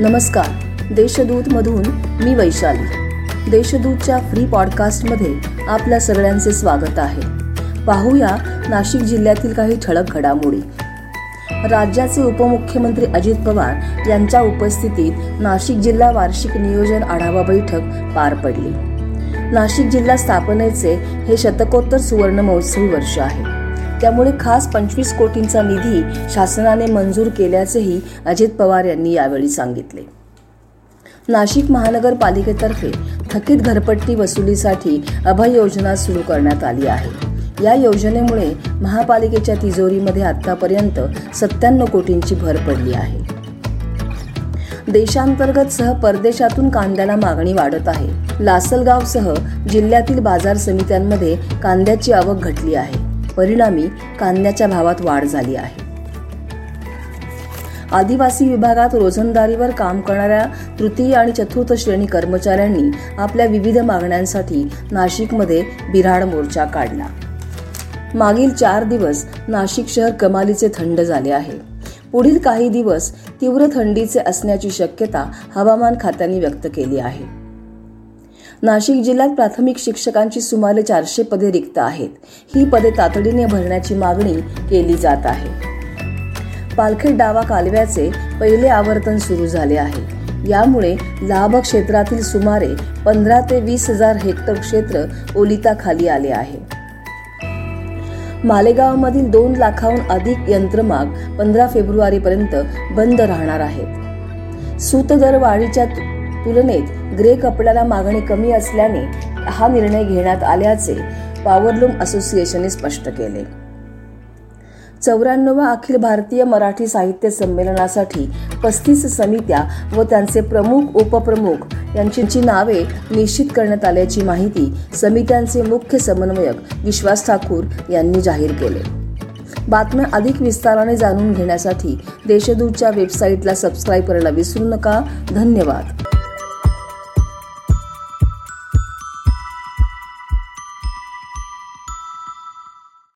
नमस्कार. देशदूतमधून मी वैशाली. देशदूतच्या फ्री पॉडकास्टमध्ये आपल्या सगळ्यांचे स्वागत आहे. पाहूया नाशिक जिल्ह्यातील काही ठळक घडामोडी. राज्याचे उपमुख्यमंत्री अजित पवार यांच्या उपस्थितीत नाशिक जिल्हा वार्षिक नियोजन आढावा बैठक पार पडली. नाशिक जिल्हा स्थापनेचे हे शतकोत्तर सुवर्ण महोत्सवी वर्ष आहे. त्यामुळे खास पंचवीस कोटींचा निधी शासनाने मंजूर केल्याचेही अजित पवार यांनी यावेळी सांगितले. नाशिक महानगरपालिकेतर्फे थकीत घरपट्टी वसुलीसाठी अभय योजना सुरू करण्यात आली आहे. या योजनेमुळे महापालिकेच्या तिजोरीमध्ये आतापर्यंत सत्त्याण्णव कोटींची भर पडली आहे. देशांतर्गत सह परदेशातून कांद्याला मागणी वाढत आहे. लासलगावसह जिल्ह्यातील बाजार समित्यांमध्ये कांद्याची आवक घटली आहे. परिणामी कांद्याच्या भावात वाढ झाली आहे. आदिवासी विभागात रोजंदारीवर काम करणाऱ्या तृतीय आणि चतुर्थ श्रेणी कर्मचाऱ्यांनी आपल्या विविध मागण्यांसाठी नाशिकमध्ये बिराड मोर्चा काढला. मागील चार दिवस नाशिक शहर कमालीचे थंड झाले आहे. पुढील काही दिवस तीव्र थंडीचे असण्याची शक्यता हवामान खात्याने व्यक्त केली आहे. नाशिक जिल्ह्यात प्राथमिक शिक्षकांची सुमारे चारशे पदे रिक्त आहेत. ही पदे तातडीने भरण्याची मागणी केली जात आहे. पालखेड डावा कालव्याचे पहिले आवर्तन सुरू झाले आहे. यामुळे लाभ क्षेत्रातील सुमारे पंधरा ते वीस हजार हेक्टर क्षेत्र ओलिताखाली आले आहे. मालेगावमधील दोन लाखाहून अधिक यंत्रमाग पंधरा फेब्रुवारीपर्यंत बंद राहणार आहेत. सूतदरवाढीच्या वाढीच्या तुलनेत ग्रे कपड्याला मागणी कमी असल्याने हा निर्णय घेण्यात आल्याचे पॉवरलूम असोसिएशनने स्पष्ट केले. चौऱ्याण्णव अखिल भारतीय मराठी साहित्य संमेलनासाठी पस्तीस समित्या व त्यांचे प्रमुख उपप्रमुख यांची नावे निश्चित करण्यात आल्याची माहिती समित्यांचे मुख्य समन्वयक विश्वास ठाकूर यांनी जाहीर केले. बातम्या अधिक विस्ताराने जाणून घेण्यासाठी देशदूतच्या वेबसाईटला सबस्क्राईब करायला विसरू नका. धन्यवाद.